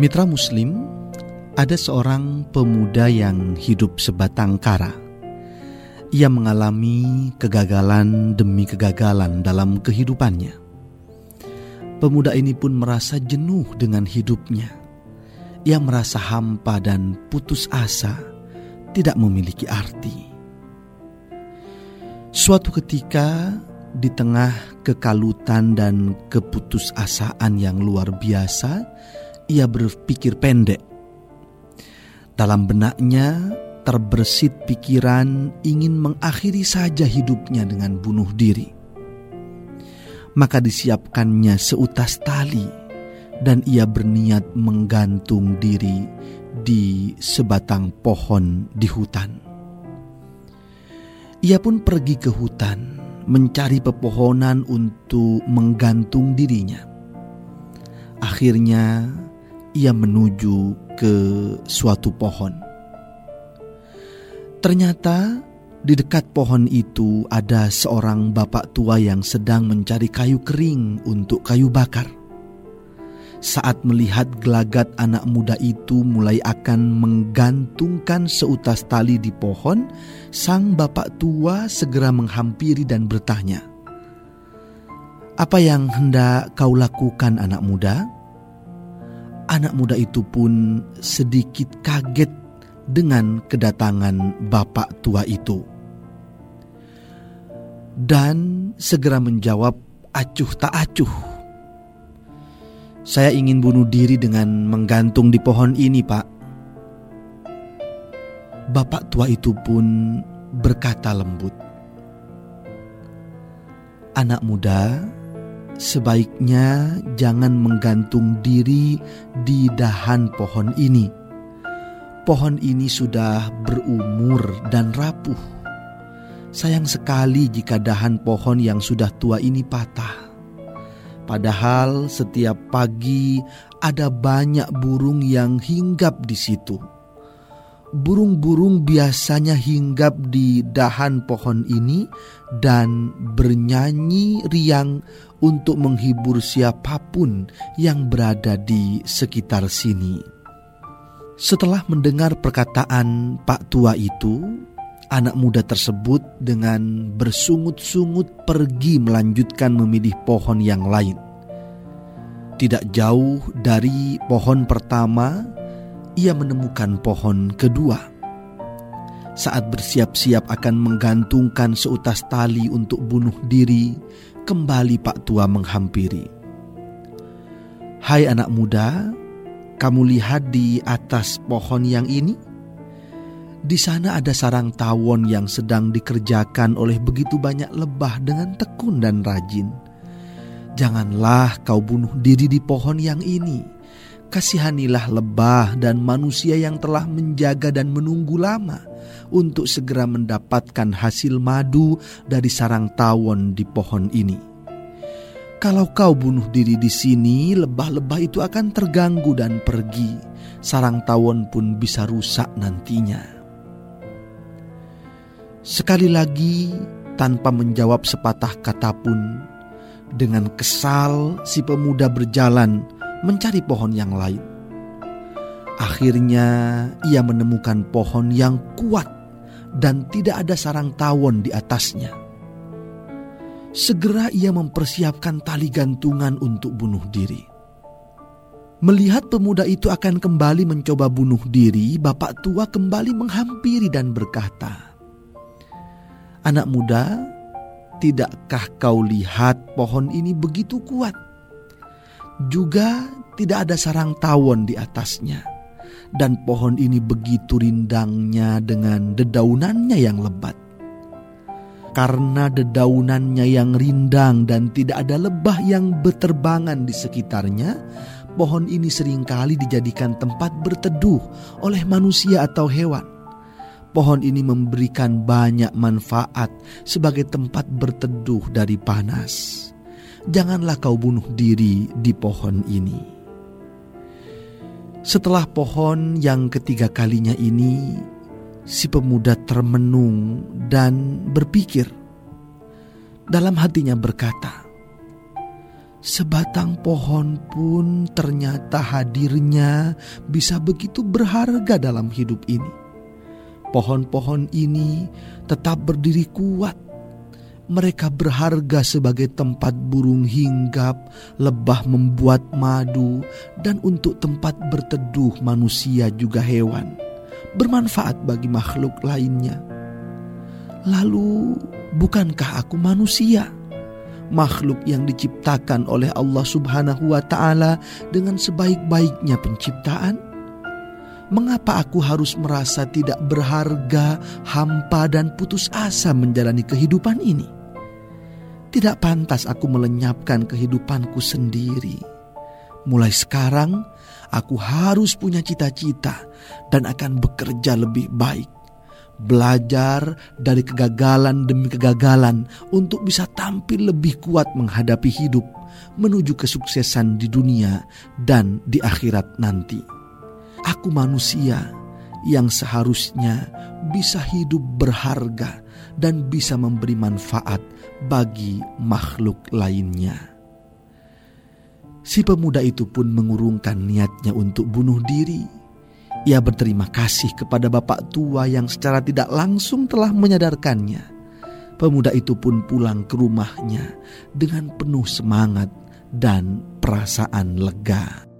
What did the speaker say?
Mitra Muslim, ada seorang pemuda yang hidup sebatang kara. Ia mengalami kegagalan demi kegagalan dalam kehidupannya. Pemuda ini pun merasa jenuh dengan hidupnya. Ia merasa hampa dan putus asa, tidak memiliki arti. Suatu ketika, di tengah kekalutan dan keputusasaan yang luar biasa, ia berpikir pendek. Dalam benaknya terbersit pikiran ingin mengakhiri saja hidupnya dengan bunuh diri. Maka disiapkannya seutas tali dan ia berniat menggantung diri di sebatang pohon di hutan. Ia pun pergi ke hutan, mencari pepohonan untuk menggantung dirinya. Akhirnya, ia menuju ke suatu pohon. Ternyata di dekat pohon itu ada seorang bapak tua yang sedang mencari kayu kering untuk kayu bakar. Saat melihat gelagat anak muda itu mulai akan menggantungkan seutas tali di pohon, sang bapak tua segera menghampiri dan bertanya, "Apa yang hendak kau lakukan, anak muda?" Anak muda itu pun sedikit kaget dengan kedatangan bapak tua itu, dan segera menjawab acuh tak acuh saya ingin bunuh diri dengan menggantung di pohon ini, Pak. Bapak tua itu pun berkata lembut, "Anak muda, sebaiknya jangan menggantung diri di dahan pohon ini. Pohon ini sudah berumur dan rapuh. Sayang sekali jika dahan pohon yang sudah tua ini patah." Padahal setiap pagi ada banyak burung yang hinggap di situ. Burung-burung biasanya hinggap di dahan pohon ini dan bernyanyi riang untuk menghibur siapa pun yang berada di sekitar sini. Setelah mendengar perkataan Pak Tua itu, anak muda tersebut dengan bersungut-sungut pergi melanjutkan memilih pohon yang lain. Tidak jauh dari pohon pertama, ia menemukan pohon kedua. Saat bersiap-siap akan menggantungkan seutas tali untuk bunuh diri, kembali Pak Tua menghampiri. "Hai anak muda, kamu lihat di atas pohon yang ini?" Di sana ada sarang tawon yang sedang dikerjakan oleh begitu banyak lebah dengan tekun dan rajin. Janganlah kau bunuh diri di pohon yang ini. Kasihanilah lebah dan manusia yang telah menjaga dan menunggu lama untuk segera mendapatkan hasil madu dari sarang tawon di pohon ini. Kalau kau bunuh diri di sini, lebah-lebah itu akan terganggu dan pergi. Sarang tawon pun bisa rusak nantinya. Sekali lagi, tanpa menjawab sepatah kata pun, dengan kesal si pemuda berjalan mencari pohon yang lain. Akhirnya ia menemukan pohon yang kuat dan tidak ada sarang tawon di atasnya. Segera ia mempersiapkan tali gantungan untuk bunuh diri. Melihat pemuda itu akan kembali mencoba bunuh diri, bapak tua kembali menghampiri dan berkata, Anak muda, tidakkah kau lihat pohon ini begitu kuat? Juga tidak ada sarang tawon di atasnya. Dan pohon ini begitu rindangnya dengan dedaunannya yang lebat. Karena dedaunannya yang rindang dan tidak ada lebah yang berterbangan di sekitarnya, pohon ini sering kali dijadikan tempat berteduh oleh manusia atau hewan. Pohon ini memberikan banyak manfaat sebagai tempat berteduh dari panas. Janganlah kau bunuh diri di pohon ini. Setelah pohon yang ketiga kalinya ini, si pemuda termenung dan berpikir. Dalam hatinya berkata, Sebatang pohon pun ternyata hadirnya bisa begitu berharga dalam hidup ini. Pohon-pohon ini tetap berdiri kuat. Mereka berharga sebagai tempat burung hinggap, lebah membuat madu, dan untuk tempat berteduh manusia juga hewan. Bermanfaat bagi makhluk lainnya. Lalu, bukankah aku manusia? makhluk yang diciptakan oleh Allah Subhanahu wa taala dengan sebaik-baiknya penciptaan? Mengapa aku harus merasa tidak berharga, hampa dan putus asa menjalani kehidupan ini? Tidak pantas aku melenyapkan kehidupanku sendiri. Mulai sekarang, aku harus punya cita-cita dan akan bekerja lebih baik belajar dari kegagalan demi kegagalan untuk bisa tampil lebih kuat menghadapi hidup menuju kesuksesan di dunia dan di akhirat nanti. Aku manusia yang seharusnya bisa hidup berharga dan bisa memberi manfaat bagi makhluk lainnya. Si pemuda itu pun mengurungkan niatnya untuk bunuh diri ia berterima kasih kepada bapak tua yang secara tidak langsung telah menyadarkannya. Pemuda itu pun pulang ke rumahnya dengan penuh semangat dan perasaan lega.